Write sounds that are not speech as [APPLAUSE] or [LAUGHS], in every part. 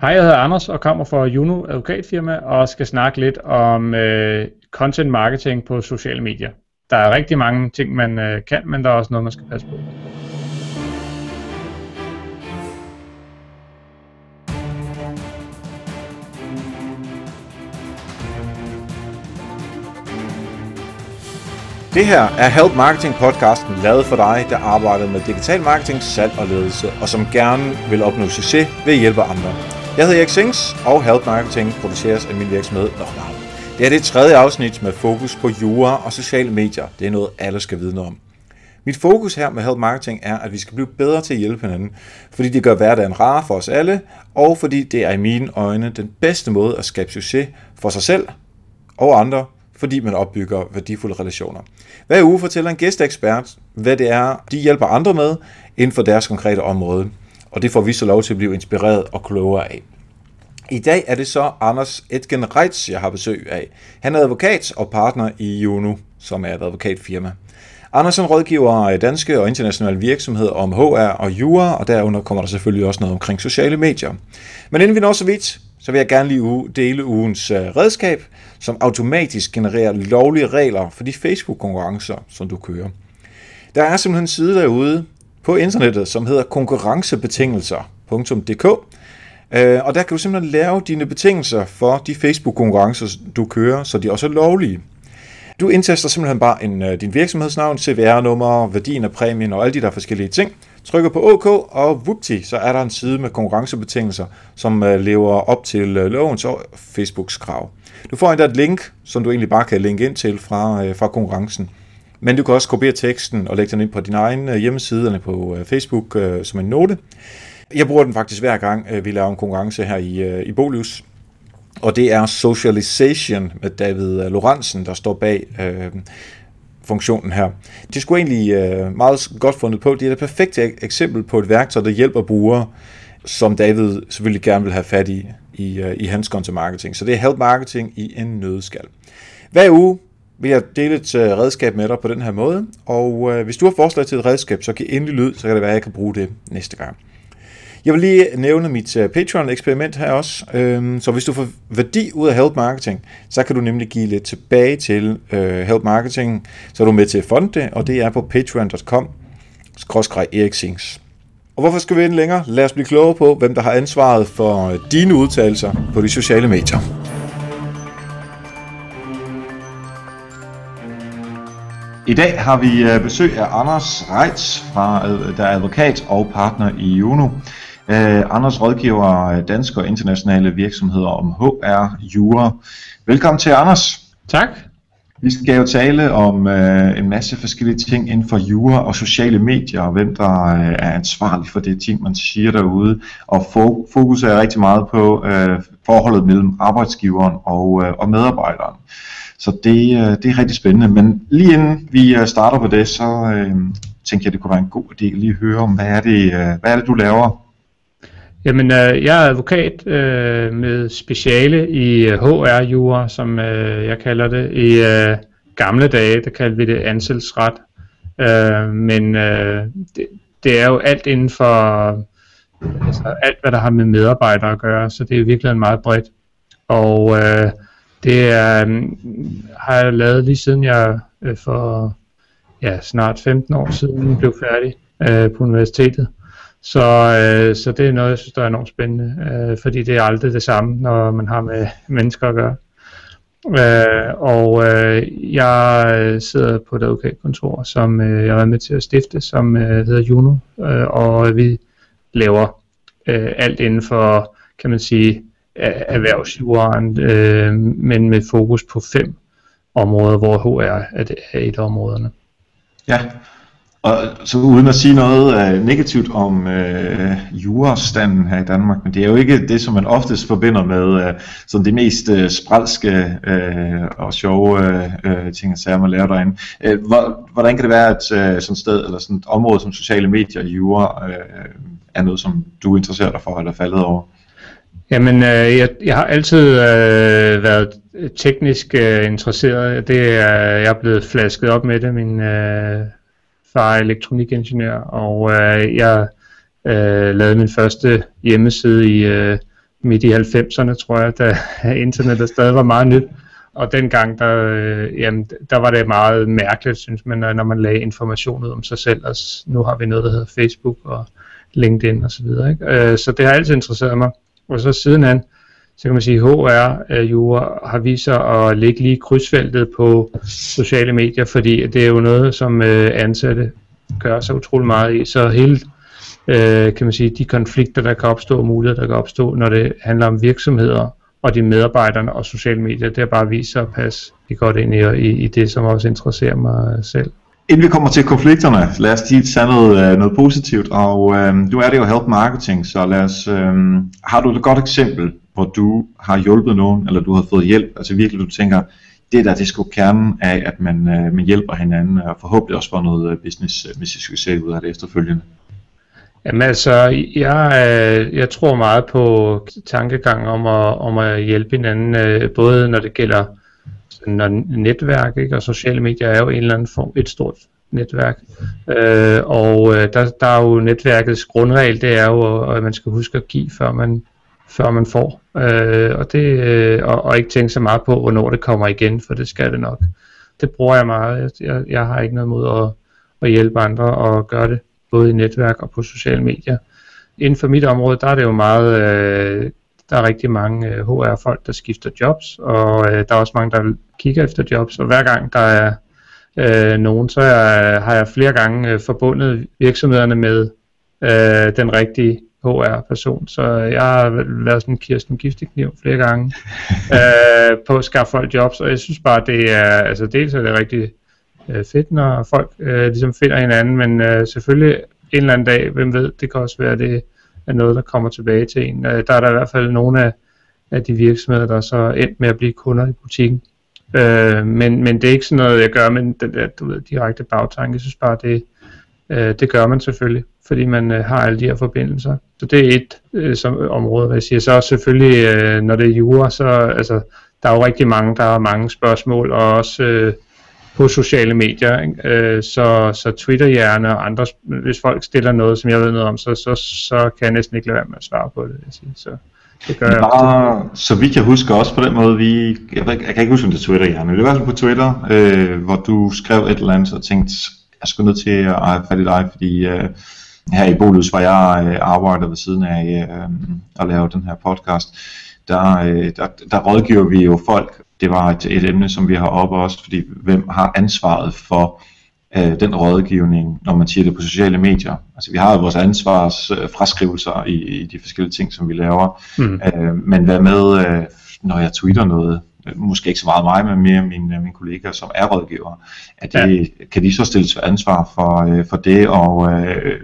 Hej, jeg hedder Anders og kommer fra Juno advokatfirma og skal snakke lidt om øh, content marketing på sociale medier. Der er rigtig mange ting, man øh, kan, men der er også noget, man skal passe på. Det her er Help Marketing podcasten lavet for dig, der arbejder med digital marketing, salg og ledelse, og som gerne vil opnå succes ved at hjælpe andre. Jeg hedder Erik Sings, og Help Marketing produceres af min virksomhed Knockdown. Det er det tredje afsnit med fokus på jura og sociale medier. Det er noget, alle skal vide noget om. Mit fokus her med Help Marketing er, at vi skal blive bedre til at hjælpe hinanden, fordi det gør hverdagen rar for os alle, og fordi det er i mine øjne den bedste måde at skabe succes for sig selv og andre, fordi man opbygger værdifulde relationer. Hver uge fortæller en gæsteekspert, hvad det er, de hjælper andre med inden for deres konkrete område. Og det får vi så lov til at blive inspireret og klogere af. I dag er det så Anders Etgen Reitz, jeg har besøg af. Han er advokat og partner i Juno, som er et advokatfirma. Andersen rådgiver danske og internationale virksomheder om HR og jura, og derunder kommer der selvfølgelig også noget omkring sociale medier. Men inden vi når så vidt, så vil jeg gerne lige dele ugens øh, redskab, som automatisk genererer lovlige regler for de Facebook-konkurrencer, som du kører. Der er simpelthen en side derude på internettet, som hedder konkurrencebetingelser.dk, øh, og der kan du simpelthen lave dine betingelser for de Facebook-konkurrencer, du kører, så de også er lovlige. Du indtaster simpelthen bare en, øh, din virksomhedsnavn, CVR-nummer, værdien af præmien og alle de der forskellige ting. Trykker på OK, og vupti, så er der en side med konkurrencebetingelser, som øh, lever op til lovens og Facebooks krav. Du får endda et link, som du egentlig bare kan linke ind til fra, fra konkurrencen. Men du kan også kopiere teksten og lægge den ind på din egen øh, hjemmeside eller på øh, Facebook øh, som en note. Jeg bruger den faktisk hver gang, vi laver en konkurrence her i, i Bolius og det er Socialization med David Lorentzen, der står bag øh, funktionen her. Det skulle egentlig øh, meget godt fundet på. Det er et perfekt eksempel på et værktøj, der hjælper brugere, som David selvfølgelig gerne vil have fat i, i, øh, i hans content marketing. Så det er help marketing i en nødskal. Hver uge vil jeg dele et øh, redskab med dig på den her måde, og øh, hvis du har forslag til et redskab, så giv endelig lyd, så kan det være, at jeg kan bruge det næste gang. Jeg vil lige nævne mit øh, Patreon-eksperiment her også. Øhm, så hvis du får værdi ud af Help Marketing, så kan du nemlig give lidt tilbage til øh, Help Marketing, så er du med til at fonde det, og det er på patreon.com eriksings. Og hvorfor skal vi ind længere? Lad os blive klogere på, hvem der har ansvaret for dine udtalelser på de sociale medier. I dag har vi besøg af Anders Reitz, fra, der er advokat og partner i Juno. Uh, Anders rådgiver danske og internationale virksomheder om HR, jura. Velkommen til, Anders. Tak. Vi skal jo tale om uh, en masse forskellige ting inden for jura og sociale medier, og hvem der uh, er ansvarlig for det ting, man siger derude. Og fokus er rigtig meget på uh, forholdet mellem arbejdsgiveren og, uh, og medarbejderen. Så det, øh, det er rigtig spændende. Men lige inden vi øh, starter på det, så øh, tænkte jeg, det kunne være en god idé at lige høre om, hvad er det, øh, hvad er det du laver Jamen, øh, jeg er advokat øh, med speciale i øh, HR-jura, som øh, jeg kalder det. I øh, gamle dage, der kaldte vi det ansættelsesret. Øh, men øh, det, det er jo alt inden for altså, alt, hvad der har med medarbejdere at gøre, så det er virkelig meget bredt. Og øh, det er, øhm, har jeg lavet lige siden jeg øh, for ja, snart 15 år siden blev færdig øh, på universitetet. Så, øh, så det er noget, jeg synes, der er enormt spændende, øh, fordi det er aldrig det samme, når man har med mennesker at gøre. Øh, og øh, jeg øh, sidder på et advokatkontor, som øh, jeg har været med til at stifte, som øh, hedder Juno, øh, og vi laver øh, alt inden for, kan man sige, erhvervsjuraen, øh, men med fokus på fem områder, hvor HR er, det, er et af områderne. Ja, og så uden at sige noget øh, negativt om øh, jurastanden her i Danmark, men det er jo ikke det, som man oftest forbinder med øh, sådan det mest øh, spralske øh, og sjove øh, øh ting, at man lærer derinde. Øh, hvor, hvordan kan det være, at øh, sådan et sted eller sådan et område som sociale medier og jura øh, er noget, som du interesserer dig for eller faldet over? Jamen, øh, jeg, jeg har altid øh, været teknisk øh, interesseret. Det er, jeg er blevet flasket op med det. Min øh, far er elektronikingeniør, og øh, jeg øh, lavede min første hjemmeside i øh, midt i 90'erne, tror jeg, da [LAUGHS] internettet stadig var meget nyt. Og dengang, der, øh, jamen, der var det meget mærkeligt, synes man, når man lagde information ud om sig selv. Og nu har vi noget, der hedder Facebook og LinkedIn osv. Så, øh, så det har altid interesseret mig. Og så sidenhen, så kan man sige, at HR-jura øh, har vist sig at ligge lige krydsfeltet på sociale medier, fordi det er jo noget, som øh, ansatte gør sig utrolig meget i. Så hele, øh, kan man sige, de konflikter, der kan opstå, muligheder, der kan opstå, når det handler om virksomheder og de medarbejderne og sociale medier, det har bare vist sig at passe godt ind i, i, i det, som også interesserer mig selv. Inden vi kommer til konflikterne, lad os lige tage noget, øh, noget positivt, og øh, nu er det jo help marketing, så lad os, øh, har du et godt eksempel, hvor du har hjulpet nogen, eller du har fået hjælp, altså virkelig du tænker, det der, det skulle kernen af, at man, øh, man hjælper hinanden, og forhåbentlig også får noget øh, business, øh, hvis vi skal se ud af det efterfølgende. Jamen altså, jeg, jeg tror meget på tankegang om at, om at hjælpe hinanden, både når det gælder når netværk, ikke? og sociale medier er jo en eller anden form, et stort netværk. Øh, og øh, der, der er jo netværkets grundregel, det er jo, at man skal huske at give, før man, før man får. Øh, og, det, øh, og, og ikke tænke så meget på, hvornår det kommer igen, for det skal det nok. Det bruger jeg meget. Jeg, jeg har ikke noget mod at, at hjælpe andre og gøre det, både i netværk og på sociale medier. Inden for mit område, der er det jo meget øh, der er rigtig mange øh, HR-folk, der skifter jobs, og øh, der er også mange, der kigger efter jobs, og hver gang der er øh, nogen, så er, har jeg flere gange øh, forbundet virksomhederne med øh, den rigtige HR-person, så jeg har været sådan en Kirsten Giftekniv flere gange [LAUGHS] øh, på at skaffe folk jobs, og jeg synes bare, det er, altså dels er det rigtig øh, fedt, når folk øh, ligesom finder hinanden, men øh, selvfølgelig en eller anden dag, hvem ved, det kan også være det, er noget, der kommer tilbage til en. Øh, der er der i hvert fald nogle af, af de virksomheder, der så endt med at blive kunder i butikken. Øh, men, men det er ikke sådan noget, jeg gør med den der du ved, direkte bagtanke. Jeg synes bare, det, øh, det gør man selvfølgelig, fordi man øh, har alle de her forbindelser. Så det er et øh, som, område, hvad jeg siger. Så selvfølgelig, øh, når det er jura, så altså, der er jo rigtig mange, der har mange spørgsmål, og også øh, på sociale medier. Ikke? Øh, så, så Twitter-hjerne og andre, hvis folk stiller noget, som jeg ved noget om, så, så, så kan jeg næsten ikke lade være med at svare på det. Jeg siger. Så det gør jeg Bare, Så vi kan huske også på den måde, vi, jeg, jeg kan ikke huske, om det er Twitter-hjerne, det var på Twitter, øh, hvor du skrev et eller andet og tænkte, jeg skulle nødt til at have fat i dig, fordi øh, her i Bolus, hvor jeg øh, arbejder ved siden af øh, at lave den her podcast, der, øh, der, der rådgiver vi jo folk det var et, et emne, som vi har oppe også, fordi hvem har ansvaret for øh, den rådgivning, når man siger det på sociale medier. Altså vi har jo vores ansvars øh, i, i de forskellige ting, som vi laver, mm. øh, men hvad med, øh, når jeg tweeter noget, måske ikke så meget mig, men mere mine, mine kollegaer, som er rådgivere, at det, ja. kan de så stilles ansvar for, øh, for det, og øh,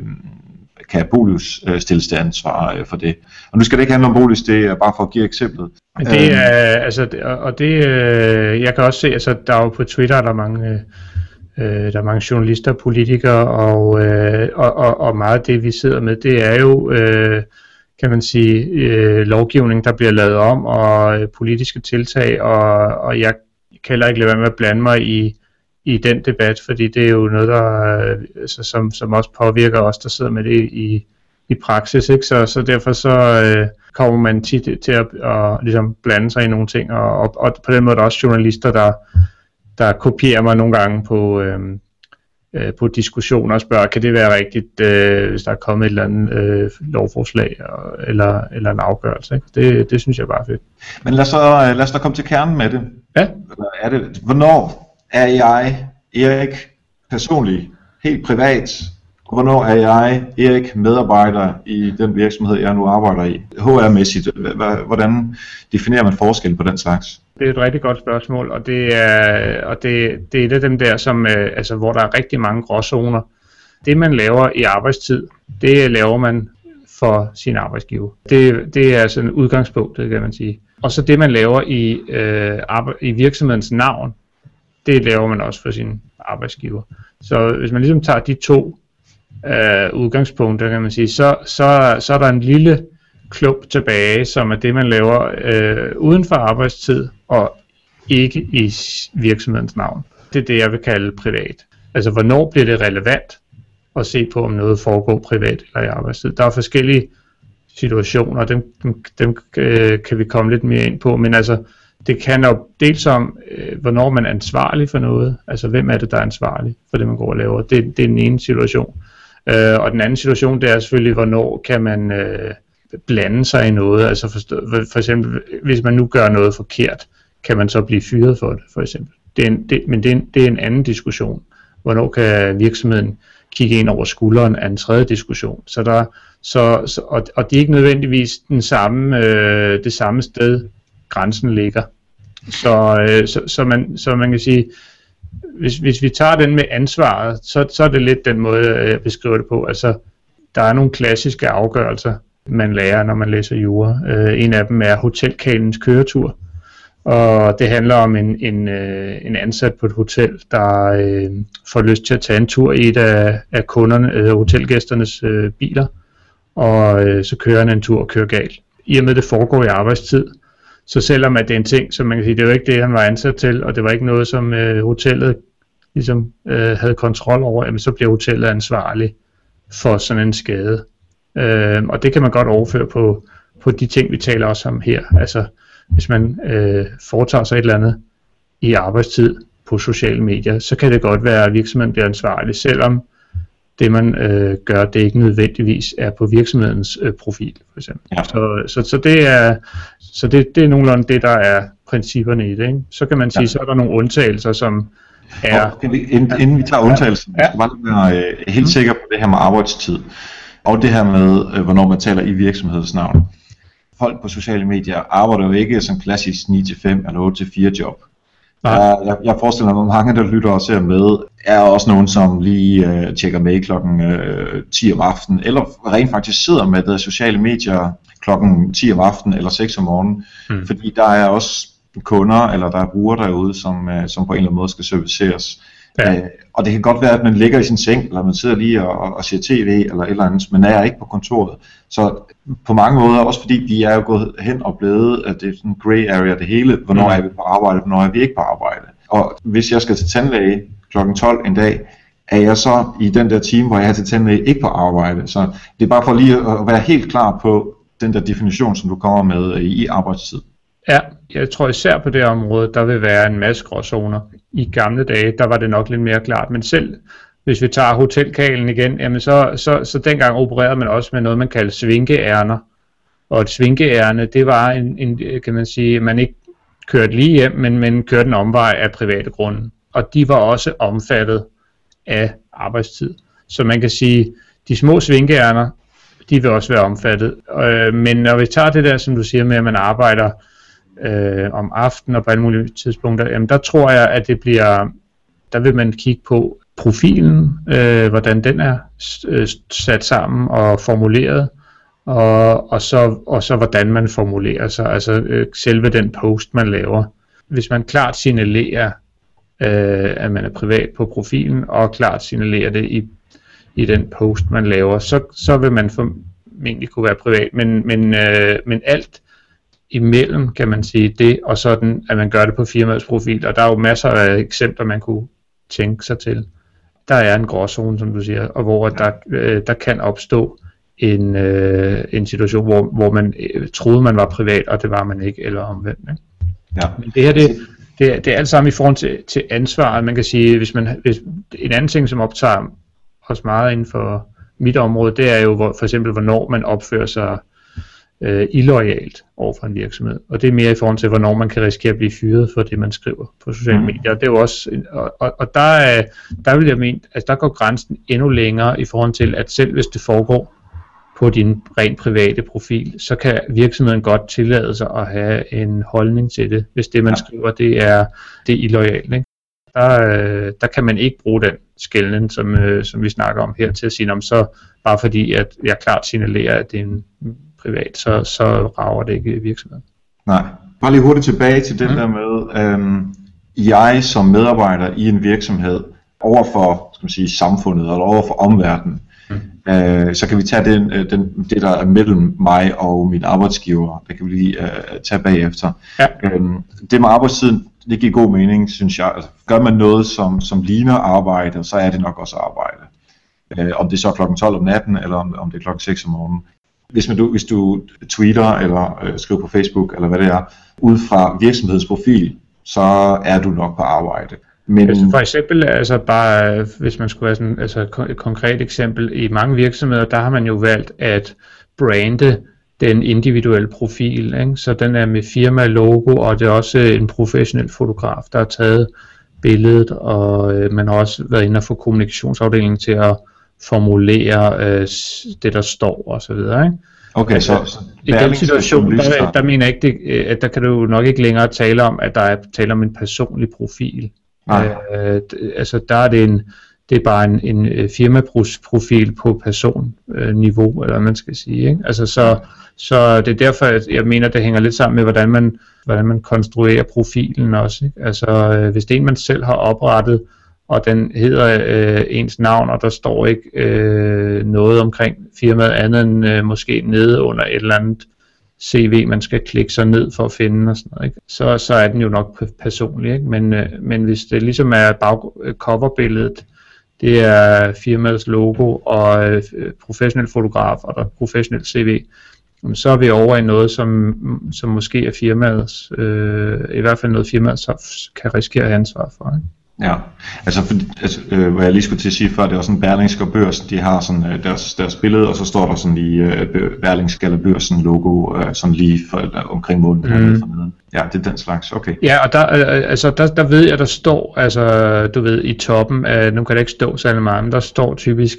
kan Bolus øh, stilles til ansvar øh, for det. Og nu skal det ikke handle om Bolus, det er bare for at give eksemplet. Det er, altså, og det, øh, jeg kan også se, altså, der er jo på Twitter, der er mange, øh, der er mange journalister politikere, og, øh, og, og, og meget af det, vi sidder med, det er jo, øh, kan man sige, øh, lovgivning, der bliver lavet om, og øh, politiske tiltag, og, og jeg kan heller ikke lade være med at blande mig i, i den debat, fordi det er jo noget, der, øh, altså, som, som også påvirker os, der sidder med det i, i praksis. Ikke? Så, så derfor så øh, kommer man tit til at, at ligesom blande sig i nogle ting, og, og, og på den måde er der også journalister, der, der kopierer mig nogle gange på, øh, øh, på diskussioner og spørger, kan det være rigtigt, øh, hvis der er kommet et eller andet øh, lovforslag og, eller, eller en afgørelse. Ikke? Det, det synes jeg bare er fedt. Men lad os, så, lad os da komme til kernen med det. Ja. Er det hvornår er jeg, Erik, personligt, helt privat, hvornår er jeg, Erik, medarbejder i den virksomhed, jeg nu arbejder i? HR-mæssigt, hvordan definerer man forskel på den slags? Det er et rigtig godt spørgsmål, og det er, og det, det er et af dem der, som, øh, altså, hvor der er rigtig mange gråzoner. Det man laver i arbejdstid, det laver man for sin arbejdsgiver. Det, det er sådan en udgangspunkt, det kan man sige. Og så det man laver i, øh, i virksomhedens navn, det laver man også for sin arbejdsgiver. Så hvis man ligesom tager de to øh, udgangspunkter, kan man sige, så, så, så er der en lille klump tilbage, som er det, man laver øh, uden for arbejdstid og ikke i virksomhedens navn. Det er det, jeg vil kalde privat. Altså, hvornår bliver det relevant at se på, om noget foregår privat eller i arbejdstid? Der er forskellige situationer, dem, dem, dem øh, kan vi komme lidt mere ind på, men altså, det kan jo dels om, øh, hvornår man er ansvarlig for noget, altså hvem er det, der er ansvarlig for det, man går og laver. Det, det er den ene situation. Øh, og den anden situation, det er selvfølgelig, hvornår kan man øh, blande sig i noget, altså for, for eksempel, hvis man nu gør noget forkert, kan man så blive fyret for det, for eksempel. Det er en, det, men det er, en, det er en anden diskussion. Hvornår kan virksomheden kigge ind over skulderen af en tredje diskussion. Så der, så, så, og, og det er ikke nødvendigvis den samme, øh, det samme sted, grænsen ligger. Så, øh, så, så, man, så man kan sige, hvis, hvis vi tager den med ansvaret, så, så er det lidt den måde, øh, jeg beskriver det på. Altså, der er nogle klassiske afgørelser, man lærer, når man læser jura. Øh, en af dem er hotelkalens køretur. Og det handler om en, en, øh, en ansat på et hotel, der øh, får lyst til at tage en tur i et af, af kunderne, øh, hotelgæsternes øh, biler, og øh, så kører han en tur og kører galt. I og med det foregår i arbejdstid, så selvom at det er en ting, som man kan sige, det var ikke det, han var ansat til, og det var ikke noget, som øh, hotellet ligesom øh, havde kontrol over, jamen, så bliver hotellet ansvarlig for sådan en skade. Øh, og det kan man godt overføre på, på de ting, vi taler også om her. Altså, hvis man øh, foretager sig et eller andet i arbejdstid på sociale medier, så kan det godt være, at virksomheden bliver ansvarlig, selvom det man øh, gør, det ikke nødvendigvis er på virksomhedens øh, profil, for eksempel. Ja. Så, så, så, det er, så det, det er nogenlunde det, der er principperne i det. Ikke? Så kan man sige, ja. så er der nogle undtagelser, som er... Vi, inden, inden vi tager undtagelsen, ja. så bare være øh, helt mm. sikker på det her med arbejdstid, og det her med, øh, hvornår man taler i virksomhedsnavn folk på sociale medier arbejder jo ikke som klassisk 9-5 eller 8-4 job. Jeg, jeg, jeg forestiller mig, at mange, der lytter og ser med, er også nogen, som lige øh, tjekker med klokken øh, 10 om aftenen, eller rent faktisk sidder med det sociale medier klokken 10 om aftenen eller 6 om morgenen. Hmm. Fordi der er også kunder, eller der er brugere derude, som, øh, som på en eller anden måde skal serviceres. Ja. Øh, og det kan godt være, at man ligger i sin seng, eller man sidder lige og, og ser tv, eller et eller andet, men er ikke på kontoret. Så på mange måder, også fordi vi er jo gået hen og blevet, at det er sådan en gray area det hele, hvornår mm. er vi på arbejde, hvornår er vi ikke på arbejde. Og hvis jeg skal til tandlæge kl. 12 en dag, er jeg så i den der time, hvor jeg er til tandlæge, ikke på arbejde. Så det er bare for lige at være helt klar på den der definition, som du kommer med i arbejdstid. Ja, jeg tror især på det område, der vil være en masse gråzoner. I gamle dage, der var det nok lidt mere klart, men selv hvis vi tager hotelkalen igen, jamen så, så, så dengang opererede man også med noget, man kaldte svinkeærner. Og et svinkeærne, det var en, en, kan man sige, man ikke kørte lige hjem, men man kørte en omvej af private grunde. Og de var også omfattet af arbejdstid. Så man kan sige, de små svinkeærner, de vil også være omfattet. Øh, men når vi tager det der, som du siger med, at man arbejder øh, om aftenen og på alle mulige tidspunkter, jamen der tror jeg, at det bliver, der vil man kigge på profilen, øh, hvordan den er øh, sat sammen og formuleret, og, og, så, og så hvordan man formulerer sig, altså øh, selve den post, man laver. Hvis man klart signalerer, øh, at man er privat på profilen, og klart signalerer det i, i den post, man laver, så, så vil man formentlig kunne være privat, men, men, øh, men alt imellem, kan man sige, det og sådan, at man gør det på firmaets profil. Og der er jo masser af eksempler, man kunne tænke sig til. Der er en gråzone, som du siger, og hvor der, øh, der kan opstå en, øh, en situation, hvor, hvor man øh, troede, man var privat, og det var man ikke, eller omvendt. Ikke? Ja. Men det her, det, det, det er alt sammen i forhold til, til ansvar. Man kan sige, hvis man, hvis, en anden ting, som optager os meget inden for mit område, det er jo hvor, for eksempel, hvornår man opfører sig øh, illoyalt over for en virksomhed. Og det er mere i forhold til, hvornår man kan risikere at blive fyret for det, man skriver på sociale mm. medier. Og det er jo også, og, og, og der, er, der vil jeg mene, altså der går grænsen endnu længere i forhold til, at selv hvis det foregår på din rent private profil, så kan virksomheden godt tillade sig at have en holdning til det, hvis det man ja. skriver, det er, det er illoyalt. Ikke? Der, øh, der kan man ikke bruge den skælden, som, øh, som vi snakker om her, til at sige, om så bare fordi, at jeg klart signalerer, at det er en privat, så, så rager det ikke virksomheden. Nej. Bare lige hurtigt tilbage til det mm. der med, øhm, jeg som medarbejder i en virksomhed, overfor skal man sige, samfundet eller overfor omverdenen, mm. øh, så kan vi tage den, øh, den, det, der er mellem mig og min arbejdsgiver, det kan vi lige øh, tage bagefter. Ja. Øhm, det med arbejdstiden, det giver god mening, synes jeg. Altså, gør man noget, som, som ligner arbejde, så er det nok også arbejde. Øh, om det er så klokken 12 om natten, eller om, om det er klokken 6 om morgenen. Hvis, man, du, hvis du tweeter eller øh, skriver på Facebook eller hvad det er, ud fra virksomhedsprofil, så er du nok på arbejde. Men... Altså for eksempel, altså bare, hvis man skulle have sådan, altså et konkret eksempel, i mange virksomheder, der har man jo valgt at brande den individuelle profil, ikke? så den er med firma-logo, og det er også en professionel fotograf, der har taget billedet, og øh, man har også været inde og få kommunikationsafdelingen til at formulere øh, det, der står og så videre. Ikke? Okay, så, så i den situation, der, der mener jeg ikke, det, øh, at der kan du nok ikke længere tale om, at der er tale om en personlig profil. Nej. Øh, altså der er det en, det er bare en, en øh, firmaprofil på personniveau, eller hvad man skal sige. Ikke? Altså så, så det er derfor, at jeg mener, det hænger lidt sammen med, hvordan man, hvordan man konstruerer profilen også. Ikke? Altså øh, hvis det er en, man selv har oprettet, og den hedder øh, ens navn, og der står ikke øh, noget omkring firmaet andet end øh, måske nede under et eller andet CV, man skal klikke sig ned for at finde og sådan noget, ikke? Så, så er den jo nok personlig, ikke? Men, øh, men hvis det ligesom er bag, øh, coverbilledet, det er firmaets logo og øh, professionel fotograf og der professionel CV, så er vi over i noget, som, som måske er firmaets, øh, i hvert fald noget firmaet kan risikere ansvar for. Ikke? Ja, altså, for, altså øh, hvad jeg lige skulle til at sige før, det var sådan Berlingske og Børs, de har sådan øh, deres, deres billede, og så står der sådan lige øh, Berlingske eller Børsen logo, øh, sådan lige for, øh, omkring munden mm. Ja, det er den slags, okay. Ja, og der, øh, altså, der, der ved jeg, der står, altså du ved, i toppen, øh, nu kan det ikke stå særlig meget, men der står typisk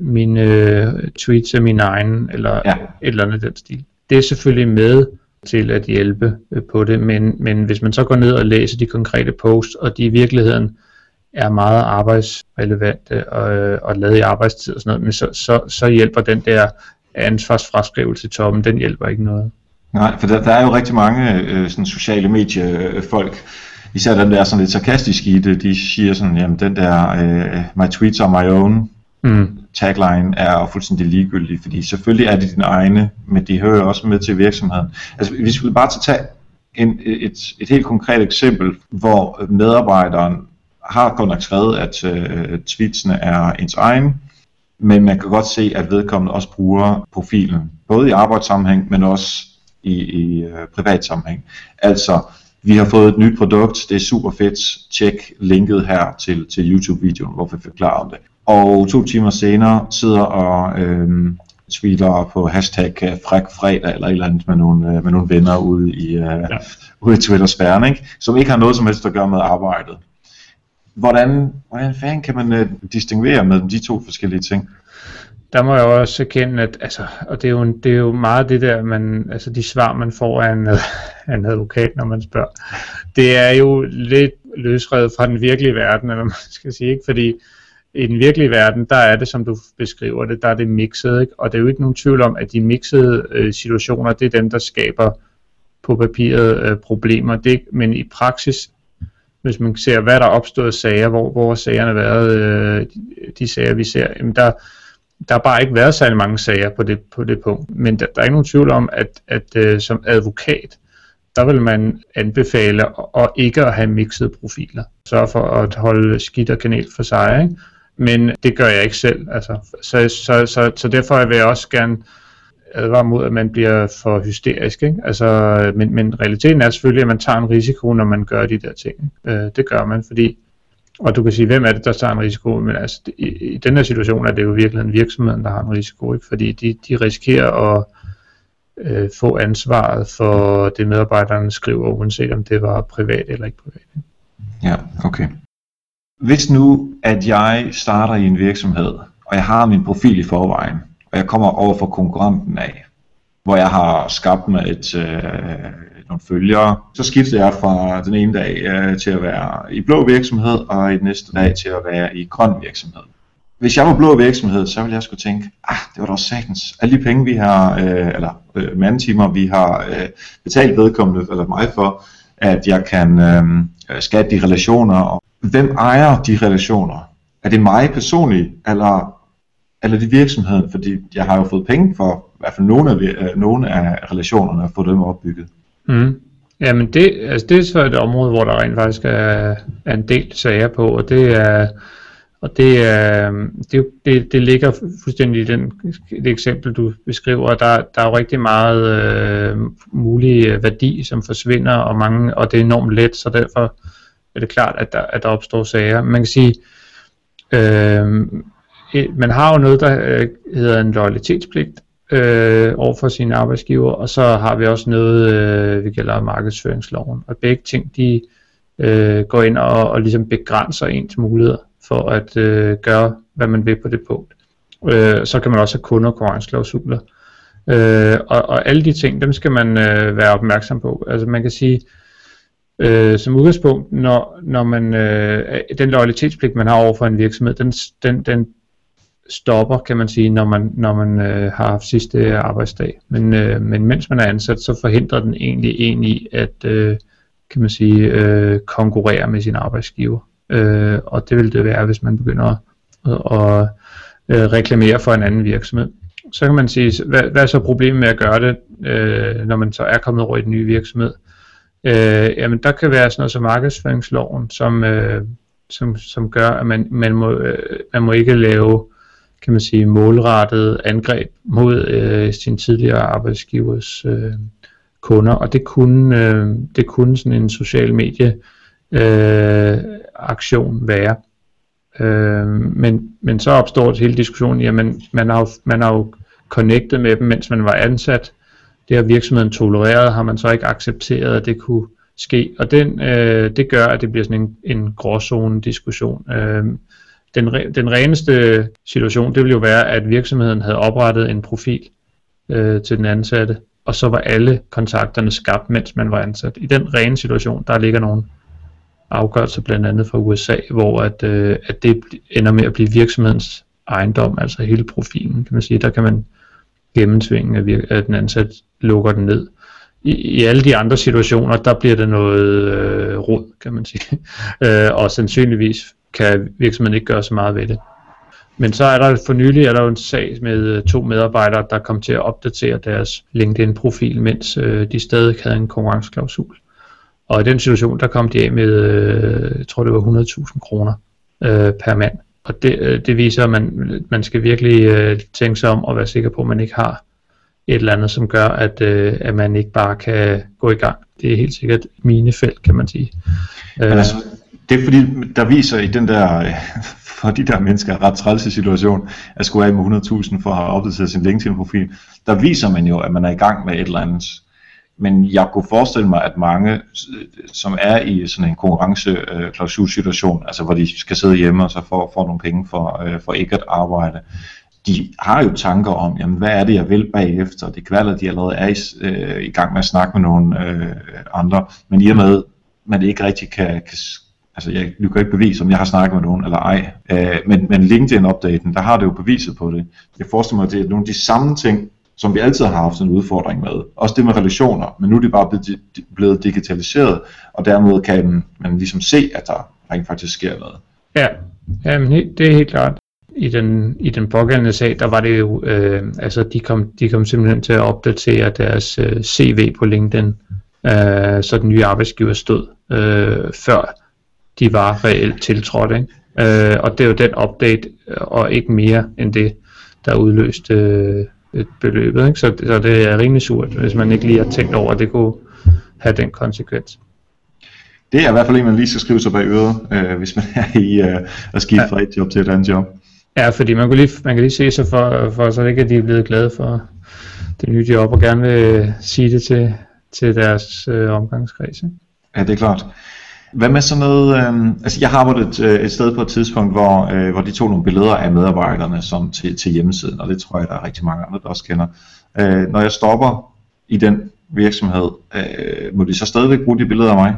mine øh, tweets af min egen, eller ja. et eller andet den stil. Det er selvfølgelig med, til at hjælpe øh, på det, men, men hvis man så går ned og læser de konkrete posts, og de i virkeligheden er meget arbejdsrelevante og, øh, og lavet i arbejdstid og sådan noget, men så, så, så hjælper den der ansvarsfraskrivelse i toppen, den hjælper ikke noget. Nej, for der, der er jo rigtig mange øh, sådan sociale mediefolk, især dem der er sådan lidt sarkastiske i det, de siger sådan, jamen den der, øh, my tweets are my own, mm tagline er fuldstændig ligegyldig, fordi selvfølgelig er det dine egne, men de hører også med til virksomheden. Altså hvis vi bare tage en, et, et helt konkret eksempel, hvor medarbejderen har godt nok skrevet, at øh, tweetsene er ens egen, men man kan godt se, at vedkommende også bruger profilen, både i arbejdssammenhæng, men også i, i øh, privat sammenhæng. Altså, vi har fået et nyt produkt, det er super fedt, tjek linket her til, til YouTube-videoen, hvor vi forklarer om det og to timer senere sidder og øh, tweeter på hashtag øh, fræk fredag eller et eller andet med nogle, øh, med nogle venner ude i, øh, ja. ude i Twitter-sfæren, ikke? som ikke har noget som helst at gøre med arbejdet. Hvordan, hvordan fanden kan man øh, distinguere mellem de to forskellige ting? Der må jeg også erkende, at altså, og det er, jo, det er jo meget det der, man, altså de svar, man får af en, [LAUGHS] af en advokat, når man spørger. Det er jo lidt løsredet fra den virkelige verden, eller man skal sige, ikke? fordi i den virkelige verden, der er det, som du beskriver det, der er det mixet, ikke? og det er jo ikke nogen tvivl om, at de mixede øh, situationer, det er dem, der skaber på papiret øh, problemer, det, men i praksis, hvis man ser, hvad der er opstået sager, hvor, hvor sagerne har været, øh, de, sager, vi ser, jamen der, der har bare ikke været særlig mange sager på det, på det punkt, men der, der er ikke nogen tvivl om, at, at øh, som advokat, der vil man anbefale at ikke at have mixede profiler. Sørge for at holde skidt og kanel for sig, ikke? Men det gør jeg ikke selv. Altså, så, så, så, så derfor vil jeg også gerne advare mod, at man bliver for hysterisk. Ikke? Altså, men, men realiteten er selvfølgelig, at man tager en risiko, når man gør de der ting. Ikke? Øh, det gør man, fordi og du kan sige, hvem er det, der tager en risiko? Men altså, i, i den her situation er det jo virkelig en virksomhed, der har en risiko, ikke? fordi de, de risikerer at øh, få ansvaret for det, medarbejderne skriver, uanset om det var privat eller ikke privat. Ikke? Ja, okay. Hvis nu, at jeg starter i en virksomhed, og jeg har min profil i forvejen, og jeg kommer over for konkurrenten af, hvor jeg har skabt mig et, øh, nogle følgere, så skifter jeg fra den ene dag øh, til at være i blå virksomhed, og i den næste dag til at være i grøn virksomhed. Hvis jeg var blå virksomhed, så ville jeg skulle tænke, ah, det var da satans. Alle de penge, vi har, øh, eller øh, mandetimer, vi har øh, betalt vedkommende, eller mig for, at jeg kan øh, skabe de relationer, og hvem ejer de relationer? Er det mig personligt, eller, eller det virksomheden? Fordi jeg har jo fået penge for i hvert fald nogle af, øh, nogle af relationerne at få dem opbygget. Mm. Jamen det, altså det er så et område, hvor der rent faktisk er, er en del sager på, og det er Og det, er, det, det, det ligger fuldstændig i den, det eksempel, du beskriver. Der, der er jo rigtig meget øh, mulig værdi, som forsvinder, og, mange, og det er enormt let, så derfor er det klart, at der, at der opstår sager. Man kan sige, øh, man har jo noget, der øh, hedder en loyalitetspligt øh, over for sine arbejdsgiver, og så har vi også noget, øh, vi kalder markedsføringsloven. Og begge ting, de øh, går ind og, og ligesom begrænser ens muligheder for at øh, gøre, hvad man vil på det punkt. Øh, så kan man også have kunder og konkurrenceklausuler. Øh, og, og alle de ting, dem skal man øh, være opmærksom på. Altså man kan sige, øh, øh, som udgangspunkt, når, når man, øh, den loyalitetspligt, man har over for en virksomhed, den, den, den stopper, kan man sige, når man, når man øh, har haft sidste arbejdsdag. Men, øh, men mens man er ansat, så forhindrer den egentlig en i at, øh, kan man sige, øh, konkurrere med sin arbejdsgiver. Øh, og det vil det være, hvis man begynder at, at, at reklamere for en anden virksomhed. Så kan man sige, hvad, hvad er så problemet med at gøre det, øh, når man så er kommet over i den nye virksomhed? Øh, jamen der kan være sådan noget som markedsføringsloven, som, øh, som, som gør, at man, man, må, øh, man må ikke lave kan man sige, målrettet angreb mod øh, sin tidligere arbejdsgivers øh, kunder, og det kunne, øh, det kunne sådan en social medie øh, aktion være. Øh, men, men så opstår det hele diskussionen, jamen man har, jo, man har jo connectet med dem, mens man var ansat. Det har virksomheden tolereret, har man så ikke accepteret, at det kunne ske. Og den, øh, det gør, at det bliver sådan en, en gråzone diskussion. Øh, den, den reneste situation, det ville jo være, at virksomheden havde oprettet en profil øh, til den ansatte, og så var alle kontakterne skabt, mens man var ansat. I den rene situation, der ligger nogle afgørelser blandt andet fra USA, hvor at, øh, at det ender med at blive virksomhedens ejendom, altså hele profilen, kan man sige. Der kan man gennemtvinge, at, at den ansat lukker den ned. I, I alle de andre situationer, der bliver det noget øh, rod, kan man sige. [LAUGHS] øh, og sandsynligvis kan virksomheden ikke gøre så meget ved det. Men så er der for nylig er der jo en sag med øh, to medarbejdere, der kom til at opdatere deres LinkedIn-profil, mens øh, de stadig havde en konkurrenceklausul. Og i den situation, der kom de af med, øh, jeg tror det var 100.000 kroner øh, per mand. Og det, øh, det viser, at man, man skal virkelig øh, tænke sig om og være sikker på, at man ikke har et eller andet, som gør, at, øh, at man ikke bare kan gå i gang. Det er helt sikkert mine felt, kan man sige. Men altså, det er fordi, der viser i den der, [LAUGHS] for de der mennesker ret trælse situation, at skulle af med 100.000 for at have opdateret sin LinkedIn-profil, der viser man jo, at man er i gang med et eller andet. Men jeg kunne forestille mig, at mange, som er i sådan en konkurrenceklausulsituation, øh, altså hvor de skal sidde hjemme og så få, få nogle penge for, øh, for ikke at arbejde, de har jo tanker om, jamen, hvad er det, jeg vil bagefter. Det kan være, at de allerede er i, øh, i gang med at snakke med nogle øh, andre, men i og med, man ikke rigtig kan, kan altså jeg, du kan ikke bevise, om jeg har snakket med nogen eller ej, øh, men, men LinkedIn-updaten, der har det jo beviset på det. Jeg forestiller mig, at det er nogle af de samme ting, som vi altid har haft en udfordring med. Også det med relationer, men nu er det bare blevet, blevet digitaliseret, og dermed kan man ligesom se, at der rent faktisk sker noget. Ja, Jamen, det er helt klart. I den, i den pågældende sag, der var det jo, øh, altså de kom, de kom simpelthen til at opdatere deres øh, CV på LinkedIn, øh, så den nye arbejdsgiver stod, øh, før de var reelt tiltrådt. Ikke? Øh, og det er jo den update, øh, og ikke mere end det, der udløste øh, beløbet. Ikke? Så, så det er rimelig surt, hvis man ikke lige har tænkt over, at det kunne have den konsekvens. Det er i hvert fald en, man lige skal skrive sig bag øret, øh, hvis man er i øh, at skifte ja. fra et job til et andet job. Ja, fordi man kan lige, man kan lige se sig for, for så ikke, at de er blevet glade for det nye job, og gerne vil sige det til, til deres øh, omgangskreds. Ikke? Ja, det er klart. Hvad med sådan noget, øh, altså jeg har arbejdet et, et sted på et tidspunkt, hvor, øh, hvor de tog nogle billeder af medarbejderne som til, til hjemmesiden, og det tror jeg, der er rigtig mange andre, der også kender. Øh, når jeg stopper i den virksomhed, øh, må de så stadigvæk bruge de billeder af mig?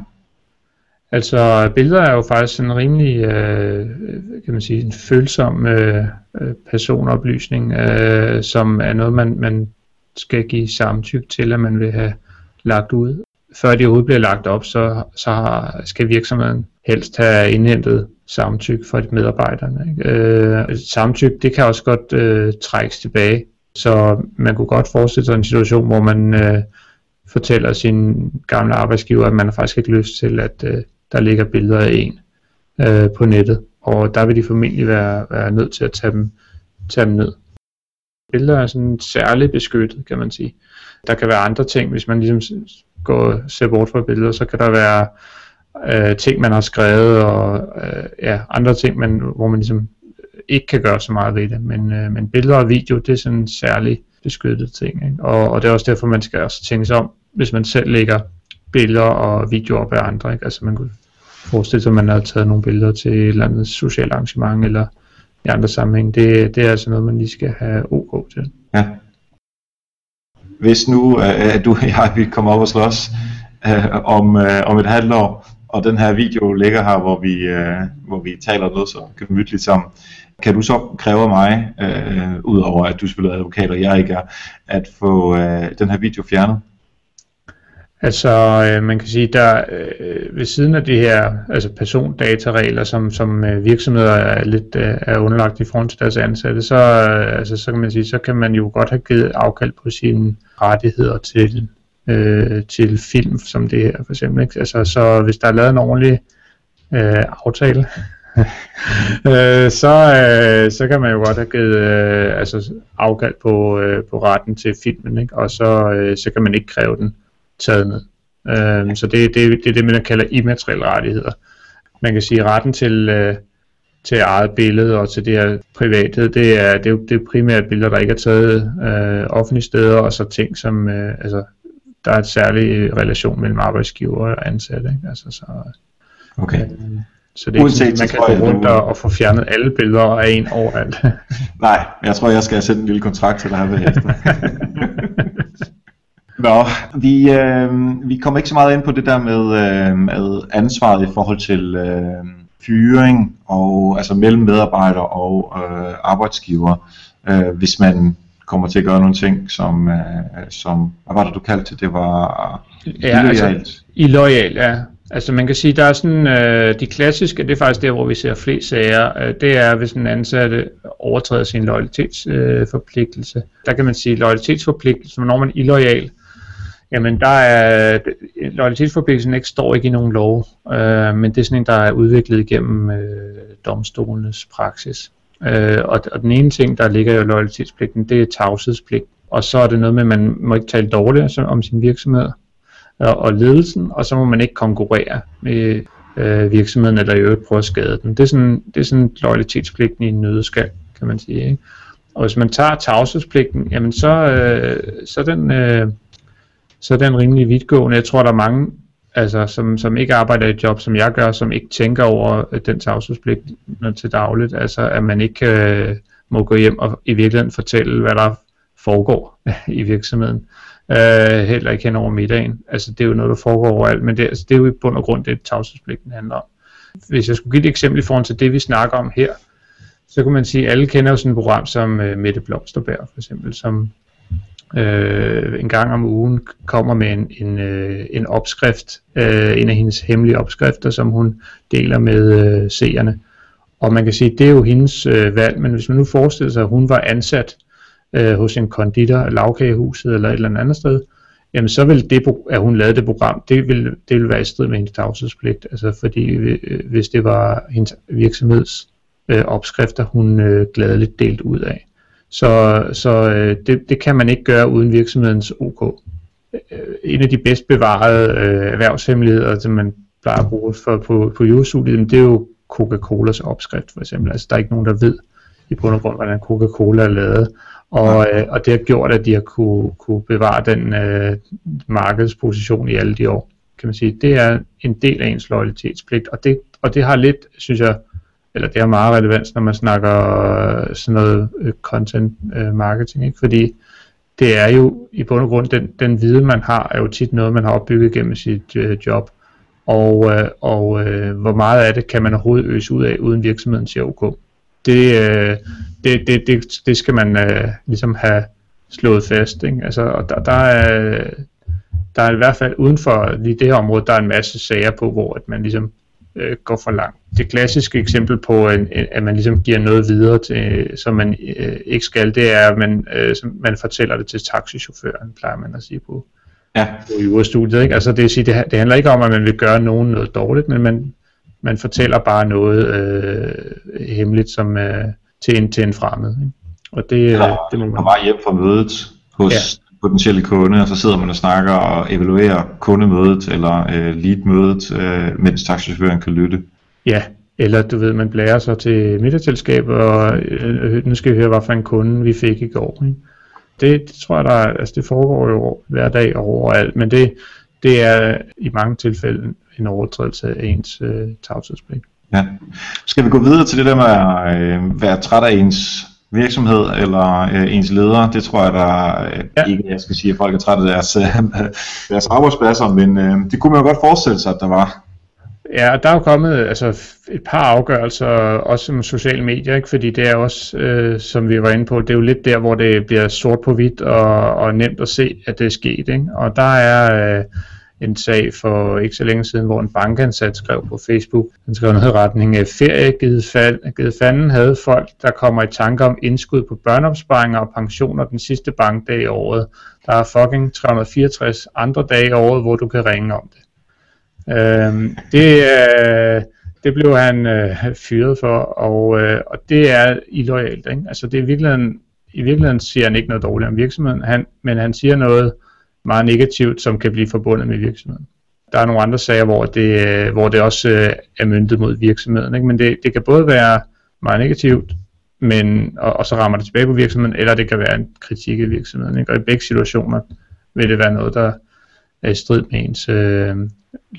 Altså billeder er jo faktisk en rimelig, øh, kan man sige, en følsom øh, øh personoplysning, øh, som er noget, man, man skal give samtykke til, at man vil have lagt ud før de overhovedet bliver lagt op, så, så skal virksomheden helst have indhentet samtykke fra de medarbejderne. Ikke? Øh, samtykke, det kan også godt øh, trækkes tilbage, så man kunne godt forestille sig en situation, hvor man øh, fortæller sin gamle arbejdsgiver, at man har faktisk ikke lyst til, at øh, der ligger billeder af en øh, på nettet. og der vil de formentlig være, være nødt til at tage dem, tage dem ned. Billeder er sådan særligt beskyttet, kan man sige. Der kan være andre ting, hvis man ligesom går og ser bort fra billeder, så kan der være øh, ting, man har skrevet, og øh, ja, andre ting, man, hvor man ligesom øh, ikke kan gøre så meget ved det. Men, øh, men billeder og video, det er sådan en særlig beskyttet ting. Ikke? Og, og det er også derfor, man skal også tænke sig om, hvis man selv lægger billeder og videoer op af andre. Ikke? Altså man kunne forestille sig, at man har taget nogle billeder til et eller andet socialt arrangement, eller i andre sammenhæng. Det, det er altså noget, man lige skal have OK til. Ja. Hvis nu uh, du og jeg vi kommer op og slås øh, om, øh, om et halvt år, og den her video ligger her, hvor vi, øh, hvor vi taler noget så gemytligt sammen, kan du så kræve af mig, øh, udover at du spiller advokat, og jeg ikke er, at få øh, den her video fjernet? Altså, øh, man kan sige, der øh, ved siden af de her altså persondataregler, som, som øh, virksomheder er lidt øh, er underlagt i forhold til deres ansatte, så, øh, altså, så kan man sige, så kan man jo godt have givet afkald på sine rettigheder til, øh, til film som det her, for eksempel. Ikke? Altså, så hvis der er lavet en ordentlig øh, aftale, [LAUGHS] øh, så, øh, så kan man jo godt have givet øh, altså, afkald på, øh, på retten til filmen, ikke? og så, øh, så kan man ikke kræve den taget ned. Øhm, så det, det, det er det, man kalder immaterielle rettigheder. Man kan sige, retten til, øh, til eget billede og til det her privathed, det er, det er jo det er primært billeder, der ikke er taget øh, offentlige steder, og så ting, som øh, altså, der er et særlig relation mellem arbejdsgiver og ansatte. Ikke? Altså, så, okay. Øh, så det er ikke sådan, man kan gå rundt og, og få fjernet alle billeder af en overalt. [LAUGHS] Nej, jeg tror, jeg skal sætte en lille kontrakt til dig her efter. [LAUGHS] Nå, vi, øh, vi kommer ikke så meget ind på det der med, øh, med ansvaret i forhold til øh, fyring og altså mellem medarbejdere og øh, arbejdsgiver, øh, hvis man kommer til at gøre nogle ting, som, øh, som hvad var det du kaldte det, det var ja, illoyalt? Altså, illoyalt, ja. Altså man kan sige, der er sådan, øh, de klassiske, det er faktisk der, hvor vi ser flest sager, øh, det er, hvis en ansatte overtræder sin loyalitetsforpligtelse. Øh, der kan man sige, loyalitetsforpligtelse, når man er illoyal, Jamen, der er lojalitetsforpligtelsen ikke står ikke i nogen lov, øh, men det er sådan en, der er udviklet igennem øh, domstolenes praksis. Øh, og, og den ene ting, der ligger i lojalitetspligten, det er tavshedspligt. Og så er det noget med, at man må ikke tale dårligt om sin virksomhed og, og ledelsen, og så må man ikke konkurrere med øh, virksomheden eller i øvrigt prøve at skade den. Det er sådan, det er sådan lojalitetspligten i en nødskal, kan man sige. Ikke? Og hvis man tager tavshedspligten, jamen så, øh, så den... Øh, så er den rimelig vidtgående. Jeg tror, der er mange, altså, som, som ikke arbejder i et job, som jeg gør, som ikke tænker over øh, den tavshedspligt til dagligt. Altså, at man ikke øh, må gå hjem og i virkeligheden fortælle, hvad der foregår [LAUGHS] i virksomheden. Øh, heller ikke hen over middagen. Altså, det er jo noget, der foregår overalt, men det, altså, det er jo i bund og grund det, tavshedspligten handler om. Hvis jeg skulle give et eksempel i forhold til det, vi snakker om her, så kunne man sige, at alle kender jo sådan et program som øh, Mette Blomsterberg, for eksempel, som øh, en gang om ugen kommer med en, en, øh, en opskrift, øh, en af hendes hemmelige opskrifter, som hun deler med øh, seerne. Og man kan sige, at det er jo hendes øh, valg, men hvis man nu forestiller sig, at hun var ansat øh, hos en konditor, lavkagehuset eller et eller andet sted, jamen så vil det, at hun lavede det program, det vil, det vil være i strid med hendes tavshedspligt. Altså fordi øh, hvis det var hendes virksomheds øh, opskrifter, hun øh, gladeligt delt ud af. Så, så øh, det, det kan man ikke gøre uden virksomhedens OK. Øh, en af de bedst bevarede øh, erhvervshemmeligheder, som man plejer at bruge for, på, på jurastudiet, det er jo Coca-Colas opskrift for eksempel. Altså der er ikke nogen, der ved i bund og grund, hvordan Coca-Cola er lavet. Og, øh, og det har gjort, at de har kunne, kunne bevare den øh, markedsposition i alle de år. Kan man sige, det er en del af ens loyalitetspligt, og det, og det har lidt, synes jeg, eller det har meget relevans, når man snakker øh, sådan noget øh, content øh, marketing, ikke? fordi det er jo i bund og grund, den, den viden man har, er jo tit noget, man har opbygget gennem sit øh, job, og, øh, og øh, hvor meget af det kan man overhovedet øse ud af, uden virksomheden siger OK. Det, øh, det, det, det, det skal man øh, ligesom have slået fast. Ikke? Altså, og der, der, er, der er i hvert fald uden for lige det her område, der er en masse sager på, hvor at man ligesom øh, går for langt. Det klassiske eksempel på, en, at man ligesom giver noget videre, til, som man øh, ikke skal, det er, at man, øh, man fortæller det til taxichaufføren, plejer man at sige på, ja. på jurastudiet. Ikke? Altså det, vil sige, det, det handler ikke om, at man vil gøre nogen noget dårligt, men man, Man fortæller bare noget øh, hemmeligt som øh, til, en, til en fremmed. Ikke? Og det, ja, det må man... bare hjem fra mødet hos. Potentielle kunde, og så sidder man og snakker og evaluerer kundemødet eller øh, leadmødet, øh, mens taxichaufføren kan lytte. Ja, eller du ved, man blærer sig til middagsselskab, og øh, nu skal vi høre, hvad for en kunde vi fik i går. Ikke? Det, det tror jeg, der er, altså det foregår jo hver dag og overalt, men det, det er i mange tilfælde en overtrædelse af ens øh, tavshedspligt. Ja. Skal vi gå videre til det der med at øh, være træt af ens virksomhed eller øh, ens leder? Det tror jeg, der øh, ja. ikke, jeg skal sige, at folk er trætte af deres, øh, [LAUGHS] deres arbejdspladser, men øh, det kunne man jo godt forestille sig, at der var. Ja, der er jo kommet altså, et par afgørelser, også med sociale medier, ikke? fordi det er også, øh, som vi var inde på, det er jo lidt der, hvor det bliver sort på hvidt og, og nemt at se, at det er sket. Ikke? Og der er øh, en sag for ikke så længe siden, hvor en bankansat skrev på Facebook, han skrev noget i retning af ferie givet, fald, givet fanden havde folk, der kommer i tanke om indskud på børneopsparinger og pensioner den sidste bankdag i året. Der er fucking 364 andre dage i året, hvor du kan ringe om det. Øhm, det, øh, det blev han øh, fyret for, og, øh, og det er illoyalt. Ikke? Altså det er i virkeligheden, i virkeligheden siger han ikke noget dårligt om virksomheden, han, men han siger noget meget negativt, som kan blive forbundet med virksomheden. Der er nogle andre sager, hvor det, øh, hvor det også øh, er myndet mod virksomheden, ikke? men det, det kan både være meget negativt, men, og, og så rammer det tilbage på virksomheden, eller det kan være en kritik af virksomheden. Ikke? Og i begge situationer vil det være noget, der er i strid med ens øh,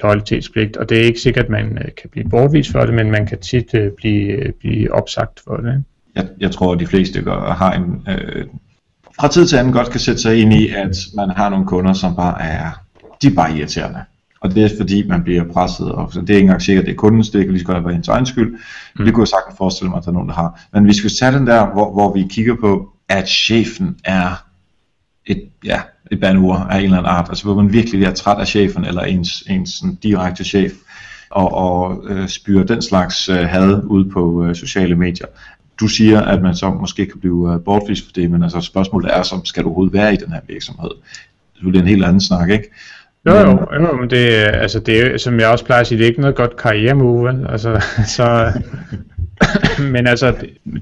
loyalitetspligt, og det er ikke sikkert, at man øh, kan blive bortvist for det, men man kan tit øh, blive, øh, blive opsagt for det. Jeg, jeg tror, at de fleste gør, har en, øh, fra tid til anden godt kan sætte sig ind i, at man har nogle kunder, som bare er, de er bare irriterende. Og det er fordi, man bliver presset, og det er ikke engang sikkert, at det er kundens, det kan lige så godt være ens egen skyld. Mm. Det kunne jeg sagtens forestille mig, at der er nogen, der har. Men hvis vi tage den der, hvor, hvor vi kigger på, at chefen er et, ja, et banord af en eller anden art, altså hvor man virkelig er træt af chefen, eller ens, ens sådan, direkte chef, og, og øh, spyrer den slags øh, had ud på øh, sociale medier. Du siger, at man så måske kan blive øh, bortvist for det, men altså spørgsmålet er så, skal du overhovedet være i den her virksomhed? Det er en helt anden snak, ikke? Jo, jo, jo men det, altså det som jeg også plejer at sige, det er ikke noget godt karrieremove, altså, [LAUGHS] så, men altså,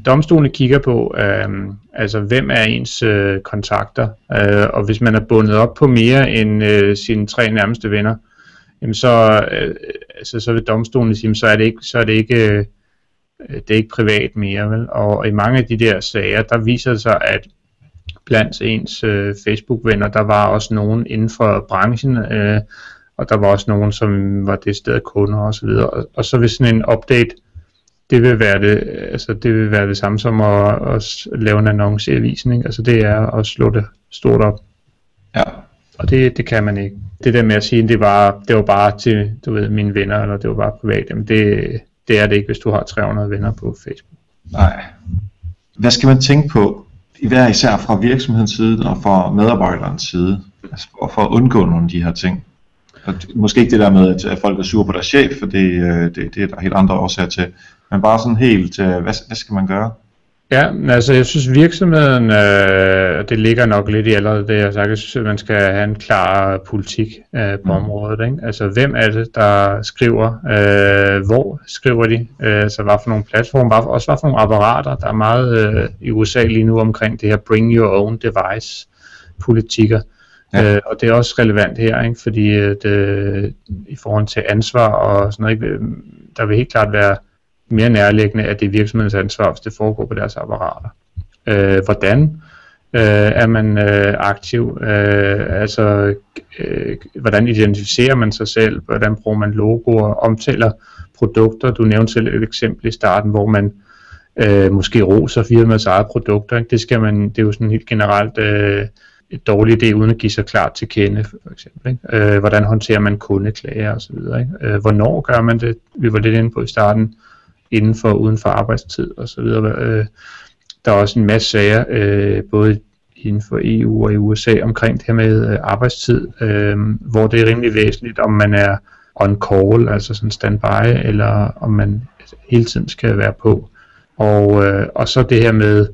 domstolene kigger på, øh, altså hvem er ens øh, kontakter, øh, og hvis man er bundet op på mere end øh, sine tre nærmeste venner, jamen så, øh, altså, så vil domstolen sige, så er det ikke, så er det ikke, øh, det er ikke privat mere, vel? Og i mange af de der sager, der viser det sig, at blandt ens øh, Facebook-venner, der var også nogen inden for branchen, øh, og der var også nogen, som var det sted kunder osv. Og, og så hvis sådan en update det vil være det, altså det vil være det samme som at, at lave en annonce i avisen, ikke? Altså det er at slå det stort op. Ja. Og det, det kan man ikke. Det der med at sige, det var, det var bare til, du ved, mine venner, eller det var bare privat, jamen det, det er det ikke, hvis du har 300 venner på Facebook. Nej. Hvad skal man tænke på, i hver især fra virksomhedens side og fra medarbejderens side, altså for, for at undgå nogle af de her ting? Og måske ikke det der med, at folk er sure på deres chef, for det, øh, det, det er der helt andre årsager til. Men bare sådan helt, øh, hvad, hvad skal man gøre? Ja, altså jeg synes virksomheden, øh, det ligger nok lidt i allerede det, jeg sagt, at man skal have en klar politik øh, på mm. området. Ikke? Altså hvem er det, der skriver, øh, hvor skriver de, øh, altså hvad for nogle platforme, hvad, også hvad for nogle apparater, der er meget øh, i USA lige nu omkring det her bring your own device politikker. Ja. Øh, og det er også relevant her, ikke? fordi øh, i forhold til ansvar og sådan noget, ikke? der vil helt klart være mere nærliggende, at det er virksomhedens ansvar, hvis det foregår på deres apparater. Øh, hvordan øh, er man øh, aktiv? Øh, altså, øh, hvordan identificerer man sig selv? Hvordan bruger man logoer? Omtaler produkter? Du nævnte selv et eksempel i starten, hvor man øh, måske roser firmaets eget produkter. Ikke? Det skal man, det er jo sådan helt generelt øh, et dårligt idé, uden at give sig klart til kende, for eksempel. Ikke? Øh, hvordan håndterer man kundeklager osv.? Ikke? Øh, hvornår gør man det? Vi var lidt inde på i starten inden for uden for arbejdstid videre Øh, der er også en masse sager, øh, både inden for EU og i USA omkring det her med øh, arbejdstid, øh, hvor det er rimelig væsentligt, om man er on call, altså sådan standby, eller om man hele tiden skal være på. Og, øh, og så det her med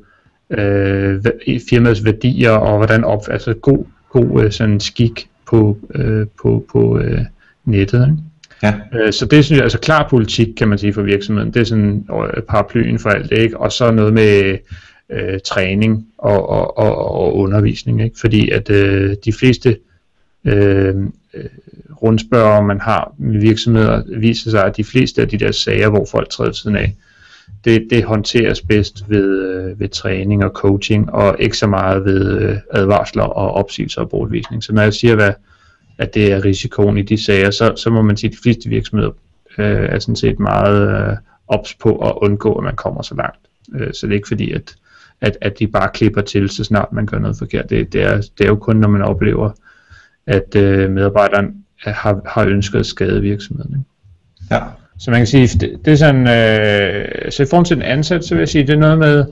øh, firmaets værdier og hvordan op, altså god, god øh, sådan skik på, øh, på, på øh, nettet. Ikke? Ja. Øh, så det synes jeg, altså klar politik, kan man sige, for virksomheden. Det er sådan øh, paraplyen for alt ikke? Og så noget med øh, træning og, og, og, og undervisning, ikke? Fordi at øh, de fleste øh, rundspørger, man har med virksomheder, viser sig, at de fleste af de der sager, hvor folk træder siden af, det, det håndteres bedst ved, øh, ved træning og coaching, og ikke så meget ved øh, advarsler og opsigelser og bortvisning. Så når jeg siger, hvad, at det er risikoen i de sager, så, så må man sige, at de fleste virksomheder øh, er sådan set meget øh, ops på at undgå, at man kommer så langt. Øh, så det er ikke fordi, at, at, at de bare klipper til, så snart man gør noget forkert. Det, det, er, det er jo kun, når man oplever, at øh, medarbejderen har, har ønsket at skade virksomheden. Ikke? Ja. Så man kan sige, det, det er sådan, øh, så i forhold til den ansat, så vil jeg sige, det er noget med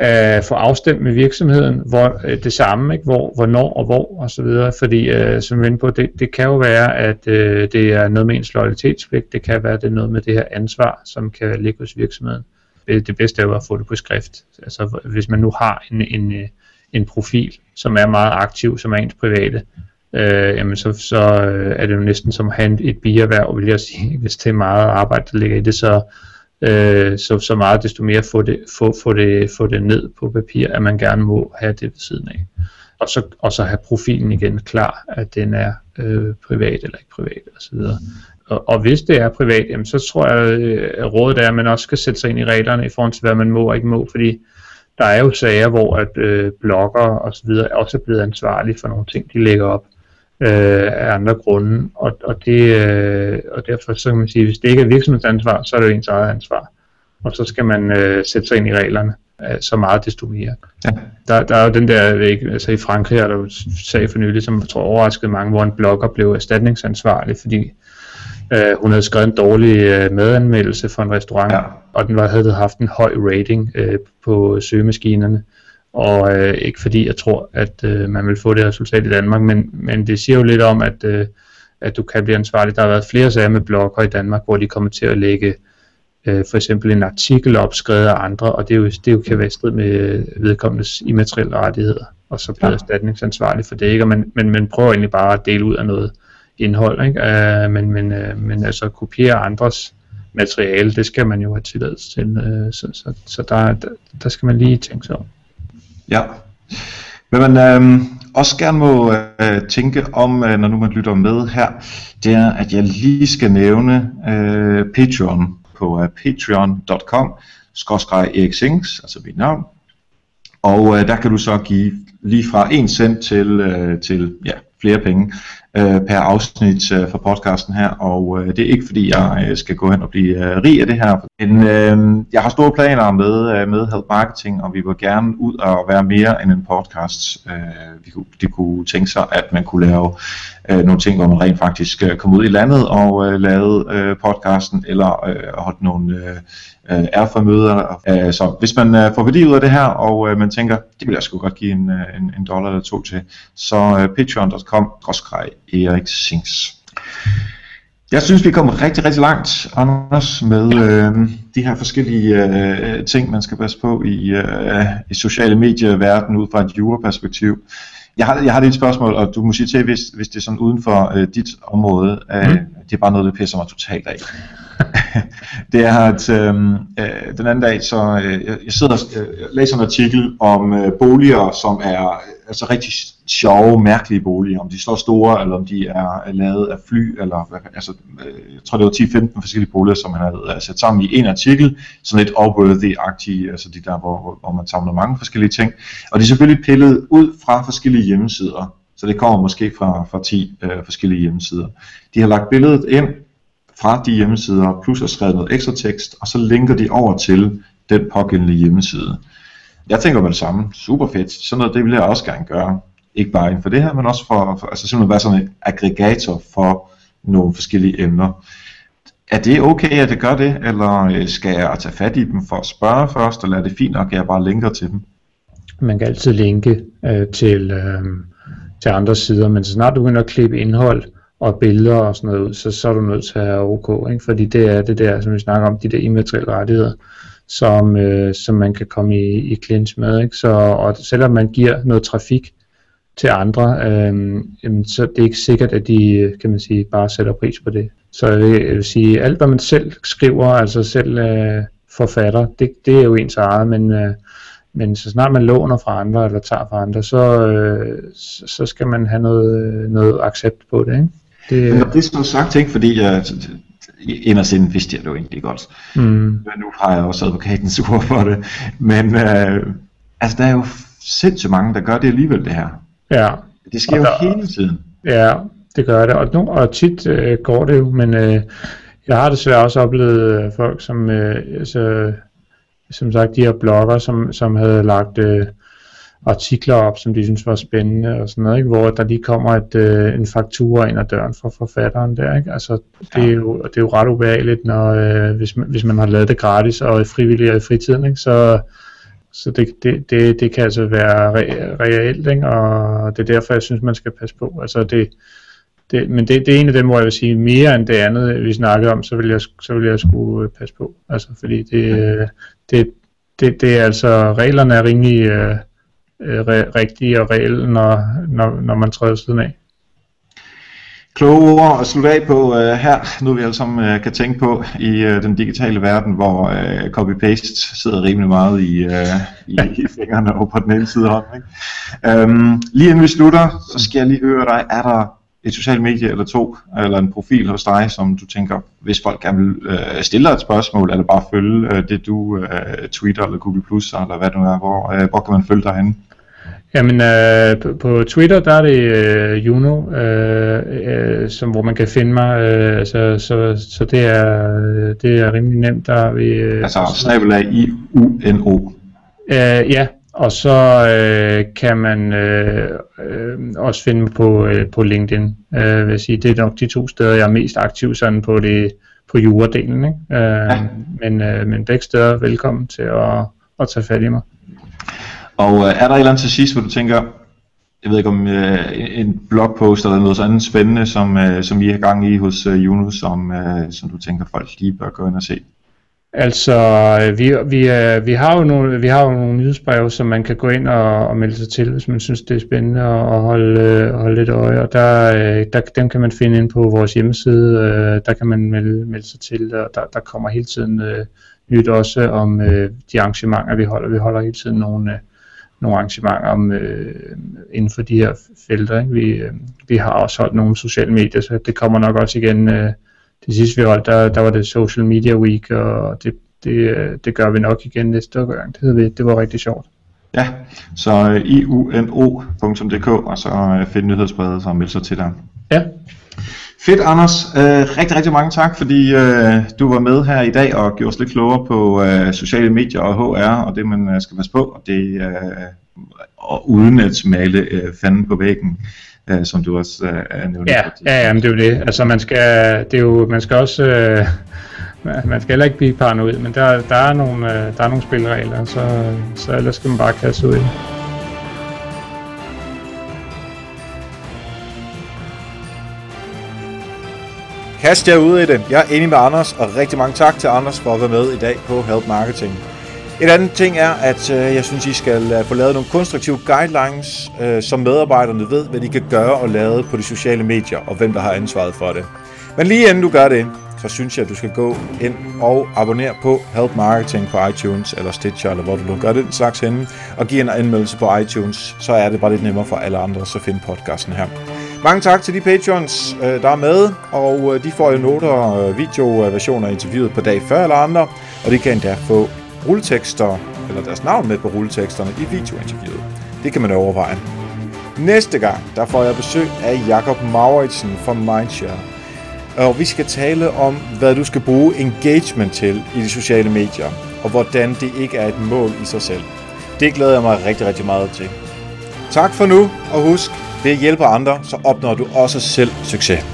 øh, få afstemt med virksomheden, hvor øh, det samme, ikke? Hvor, hvornår og hvor og så videre, fordi øh, som vi på, det, det kan jo være, at øh, det er noget med ens loyalitetspligt, det kan være, at det er noget med det her ansvar, som kan ligge hos virksomheden. Det, bedste er jo at få det på skrift. Altså hvis man nu har en, en, øh, en profil, som er meget aktiv, som er ens private, øh, jamen så, så øh, er det jo næsten som at have et bierhverv, vil jeg sige, [LAUGHS] hvis det er meget arbejde, der ligger i det, så, øh, så, så meget desto mere få det, få, få, det, få det ned på papir, at man gerne må have det ved siden af. Og så, og så have profilen igen klar, at den er øh, privat eller ikke privat osv. Og, og hvis det er privat, jamen, så tror jeg, at rådet er, at man også skal sætte sig ind i reglerne i forhold til, hvad man må og ikke må, fordi der er jo sager, hvor at øh, blogger og så videre også er blevet ansvarlige for nogle ting, de lægger op øh, af andre grunde. Og, og, det, øh, og derfor så kan man sige, at hvis det ikke er virksomhedsansvar, så er det jo ens eget ansvar. Og så skal man øh, sætte sig ind i reglerne øh, så meget desto mere. Ja. Der, der er jo den der, ikke, altså i Frankrig er der jo sag for nylig, som jeg tror overraskede mange, hvor en blogger blev erstatningsansvarlig, fordi øh, hun havde skrevet en dårlig øh, medanmeldelse for en restaurant, ja. og den var, havde haft en høj rating øh, på søgemaskinerne og øh, ikke fordi jeg tror, at øh, man vil få det resultat i Danmark, men, men det siger jo lidt om, at, øh, at du kan blive ansvarlig. Der har været flere sager med blogger i Danmark, hvor de kommer til at lægge øh, for eksempel en artikel op, skrevet af andre, og det, er jo, det jo kan være strid med vedkommendes immaterielle rettigheder, og så bliver ja. erstatningsansvarlig for det, ikke? Og man, men man prøver egentlig bare at dele ud af noget indhold, ikke? Uh, men, men, uh, men altså kopiere andres materiale, det skal man jo have tilladelse til, uh, så, så, så der, der, der skal man lige tænke sig om. Ja. Men man øh, også gerne må øh, tænke om, øh, når nu man lytter med her, det er, at jeg lige skal nævne øh, Patreon på øh, patreon.com skråstreg Erik Sings, altså mit navn. Og øh, der kan du så give lige fra 1 cent til, øh, til ja, flere penge øh, per afsnit øh, for podcasten her, og øh, det er ikke fordi jeg øh, skal gå hen og blive øh, rig af det her, men øh, jeg har store planer med, øh, med Help Marketing, og vi vil gerne ud og være mere end en podcast. Øh, vi kunne, de kunne tænke sig, at man kunne lave øh, nogle ting, hvor man rent faktisk øh, kom ud i landet og øh, lavede øh, podcasten, eller øh, holdt nogle øh, øh, erfarmøder. Øh, så hvis man øh, får værdi ud af det her, og øh, man tænker, det vil jeg sgu godt give en, øh, en, en dollar eller to til, så øh, patreon.com Erik Sings. Jeg synes, vi er kommet rigtig, rigtig langt, Anders, med øh, de her forskellige øh, ting, man skal passe på i, øh, i sociale medier-verden ud fra et jura-perspektiv. Jeg har, jeg har et spørgsmål, og du må sige til, hvis, hvis det er sådan uden for øh, dit område. Øh, mm. Det er bare noget, der pisser mig totalt af. [LAUGHS] det er, at øhm, øh, den anden dag, så øh, jeg sidder og øh, læser en artikel om øh, boliger, som er øh, altså rigtig sjove, mærkelige boliger, om de står store, eller om de er øh, lavet af fly, eller altså, øh, jeg tror det var 10-15 forskellige boliger, som han havde øh, sat sammen i en artikel, sådan lidt Upworthy-agtige, altså de der, hvor, hvor man samler mange forskellige ting, og det er selvfølgelig pillet ud fra forskellige hjemmesider, så det kommer måske fra, fra 10 øh, forskellige hjemmesider. De har lagt billedet ind fra de hjemmesider, plus har skrevet noget ekstra tekst, og så linker de over til den pågældende hjemmeside. Jeg tænker på det samme. Super fedt. Sådan noget, det vil jeg også gerne gøre. Ikke bare inden for det her, men også for, for altså simpelthen være sådan en aggregator for nogle forskellige emner. Er det okay, at det gør det, eller øh, skal jeg tage fat i dem for at spørge først, eller er det fint nok, at jeg bare linker til dem? Man kan altid linke øh, til, øh, til andre sider, men så snart du begynder at klippe indhold og billeder og sådan noget ud, så, så er du nødt til at have OK, ikke? fordi det er det der, som vi snakker om, de der immaterielle rettigheder som, øh, som man kan komme i, i clinch med. Ikke? Så, og selvom man giver noget trafik til andre, øh, jamen, så det er ikke sikkert, at de kan man sige, bare sætter pris på det. Så jeg vil, jeg vil sige, alt hvad man selv skriver, altså selv øh, forfatter, det, det er jo ens eget, men, øh, men så snart man låner fra andre, eller tager fra andre, så, øh, så skal man have noget, øh, noget accept på det. Ikke? Det, Men når det er så sagt, ikke, fordi jeg, inderst inden vidste jeg det jo egentlig godt. Mm. Men nu har jeg også advokatens [LAUGHS] ord for det. Men øh, altså, der er jo sindssygt mange, der gør det alligevel, det her. Ja. Det sker og jo der, hele tiden. Ja, det gør det. Og, nu, og tit øh, går det jo, men øh, jeg har desværre også oplevet øh, folk, som, øh, altså, som sagt, de her blogger, som, som havde lagt... Øh, artikler op, som de synes var spændende og sådan noget, ikke? hvor der lige kommer et, øh, en faktura ind ad døren fra forfatteren der. Ikke? Altså, det, er jo, det er jo ret ubehageligt, når, øh, hvis, man, hvis man har lavet det gratis og frivilligt i fritiden, ikke? så, så det, det, det, det kan altså være re- reelt, ikke? og det er derfor, jeg synes, man skal passe på. Altså, det, det, men det, det er en af dem, hvor jeg vil sige mere end det andet, vi snakkede om, så vil jeg, så vil jeg skulle passe på. Altså, fordi det, det, det, det er altså, reglerne er rimelig... Øh, øh, rigtige og reelle, når, når, når man træder siden af. Kloge ord at slutte af på øh, her, nu vi alle sammen øh, kan tænke på i øh, den digitale verden, hvor øh, copy-paste sidder rimelig meget i, øh, i, i fingrene og på den ene side af hånden. Ikke? Øhm, lige inden vi slutter, så skal jeg lige høre dig, er der et socialt medie eller to, eller en profil hos dig, som du tænker, hvis folk gerne vil øh, stille dig et spørgsmål, eller bare følge øh, det du øh, tweeter, eller Google+, Plus eller hvad det nu er, hvor, øh, hvor kan man følge dig henne? Jamen øh, på, på Twitter der er det øh, Juno, øh, øh, som hvor man kan finde mig, øh, så, så, så det er det er rimelig nemt der vi. Øh, altså snabelag i U N O. Øh, ja, og så øh, kan man øh, øh, også finde mig på øh, på LinkedIn. Øh, vil sige, det er nok de to steder jeg er mest aktiv sådan på det på juredelen, ikke? Øh, ja. Men øh, men begge steder velkommen til at at tage fat i mig. Og øh, er der et eller andet til sidst, hvor du tænker, jeg ved ikke om øh, en blogpost eller noget andet spændende, som, øh, som I har gang i hos øh, Juno, som, øh, som du tænker folk lige bør gå ind og se? Altså, øh, vi, vi, øh, vi, har jo nogle, vi har jo nogle nyhedsbreve, som man kan gå ind og, og melde sig til, hvis man synes, det er spændende at holde, øh, holde lidt øje. Og der, der, dem kan man finde ind på vores hjemmeside. Der kan man melde, melde sig til, og der, der kommer hele tiden nyt også om de arrangementer, vi holder. Vi holder hele tiden nogle nogle arrangementer om, øh, inden for de her felter. Ikke? Vi, øh, vi har også holdt nogle sociale medier, så det kommer nok også igen. Øh, det sidste vi holdt, der, der var det Social Media Week, og det, det, øh, det gør vi nok igen næste gang. Det, det, det var rigtig sjovt. Ja, så iuno.dk, og så øh, find nyhedsbrevet og meld sig til dig. Ja. Fedt, Anders. Øh, rigtig, rigtig mange tak, fordi øh, du var med her i dag og gjorde os lidt klogere på øh, sociale medier og HR, og det man øh, skal passe på, og det øh, og uden at male øh, fanden på væggen, øh, som du også øh, nævnte. Ja, ja, ja, men det er jo det. Altså man skal, det er jo, man skal også, Øh, man skal heller ikke blive paranoid, men der, der, er nogle, øh, der er nogle spilleregler, så, så ellers skal man bare kaste ud i Kast jer ud i det. Jeg er enig med Anders, og rigtig mange tak til Anders for at være med i dag på Help Marketing. Et andet ting er, at øh, jeg synes, I skal øh, få lavet nogle konstruktive guidelines, øh, så medarbejderne ved, hvad de kan gøre og lave på de sociale medier, og hvem der har ansvaret for det. Men lige inden du gør det, så synes jeg, at du skal gå ind og abonnere på Help Marketing på iTunes eller Stitcher, eller hvor du nu gør den slags henne, og give en anmeldelse på iTunes, så er det bare lidt nemmere for alle andre at finde podcasten her. Mange tak til de patrons, øh, der er med, og øh, de får jo noter og øh, videoversioner af interviewet på dag før eller andre, og de kan endda få rulletekster, eller deres navn med på rulleteksterne i videointerviewet. Det kan man overveje. Næste gang, der får jeg besøg af Jakob Mauritsen fra Mindshare. Og vi skal tale om, hvad du skal bruge engagement til i de sociale medier, og hvordan det ikke er et mål i sig selv. Det glæder jeg mig rigtig, rigtig meget til. Tak for nu, og husk, ved at hjælpe andre, så opnår du også selv succes.